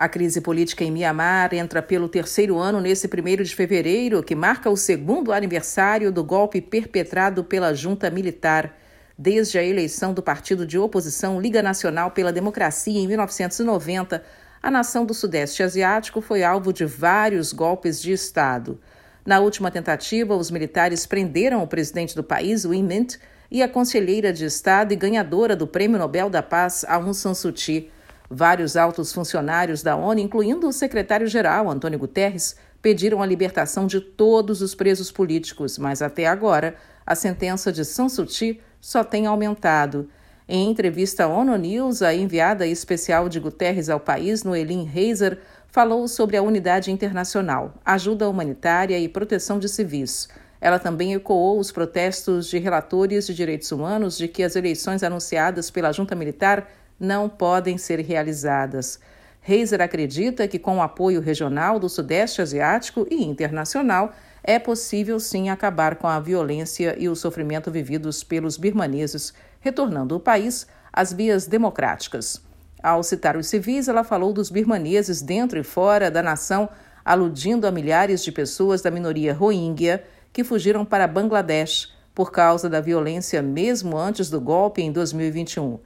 A crise política em Mianmar entra pelo terceiro ano nesse 1 de fevereiro, que marca o segundo aniversário do golpe perpetrado pela junta militar. Desde a eleição do partido de oposição Liga Nacional pela Democracia em 1990, a nação do Sudeste Asiático foi alvo de vários golpes de Estado. Na última tentativa, os militares prenderam o presidente do país, Win Mint, e a conselheira de Estado e ganhadora do Prêmio Nobel da Paz, Aung San Suu Kyi. Vários altos funcionários da ONU, incluindo o secretário-geral Antônio Guterres, pediram a libertação de todos os presos políticos, mas até agora a sentença de San Suu Kyi só tem aumentado. Em entrevista à ONU News, a enviada especial de Guterres ao país, Noelin Reiser, falou sobre a unidade internacional, ajuda humanitária e proteção de civis. Ela também ecoou os protestos de relatores de direitos humanos de que as eleições anunciadas pela junta militar não podem ser realizadas. Reiser acredita que, com o apoio regional do Sudeste Asiático e internacional, é possível sim acabar com a violência e o sofrimento vividos pelos birmaneses, retornando o país às vias democráticas. Ao citar os civis, ela falou dos birmaneses dentro e fora da nação, aludindo a milhares de pessoas da minoria Rohingya que fugiram para Bangladesh por causa da violência mesmo antes do golpe em 2021.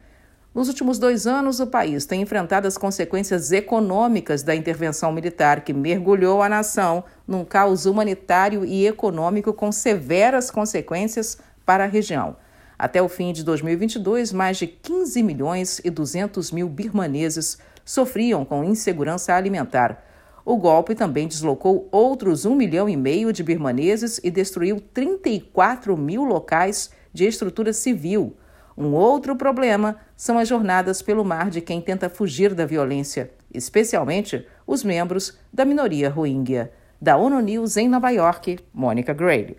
Nos últimos dois anos, o país tem enfrentado as consequências econômicas da intervenção militar que mergulhou a nação num caos humanitário e econômico com severas consequências para a região. Até o fim de 2022, mais de 15 milhões e 200 mil birmaneses sofriam com insegurança alimentar. O golpe também deslocou outros 1 milhão e meio de birmaneses e destruiu 34 mil locais de estrutura civil um outro problema são as jornadas pelo mar de quem tenta fugir da violência, especialmente os membros da minoria rohingya. Da ONU News em Nova York, Mônica Gray.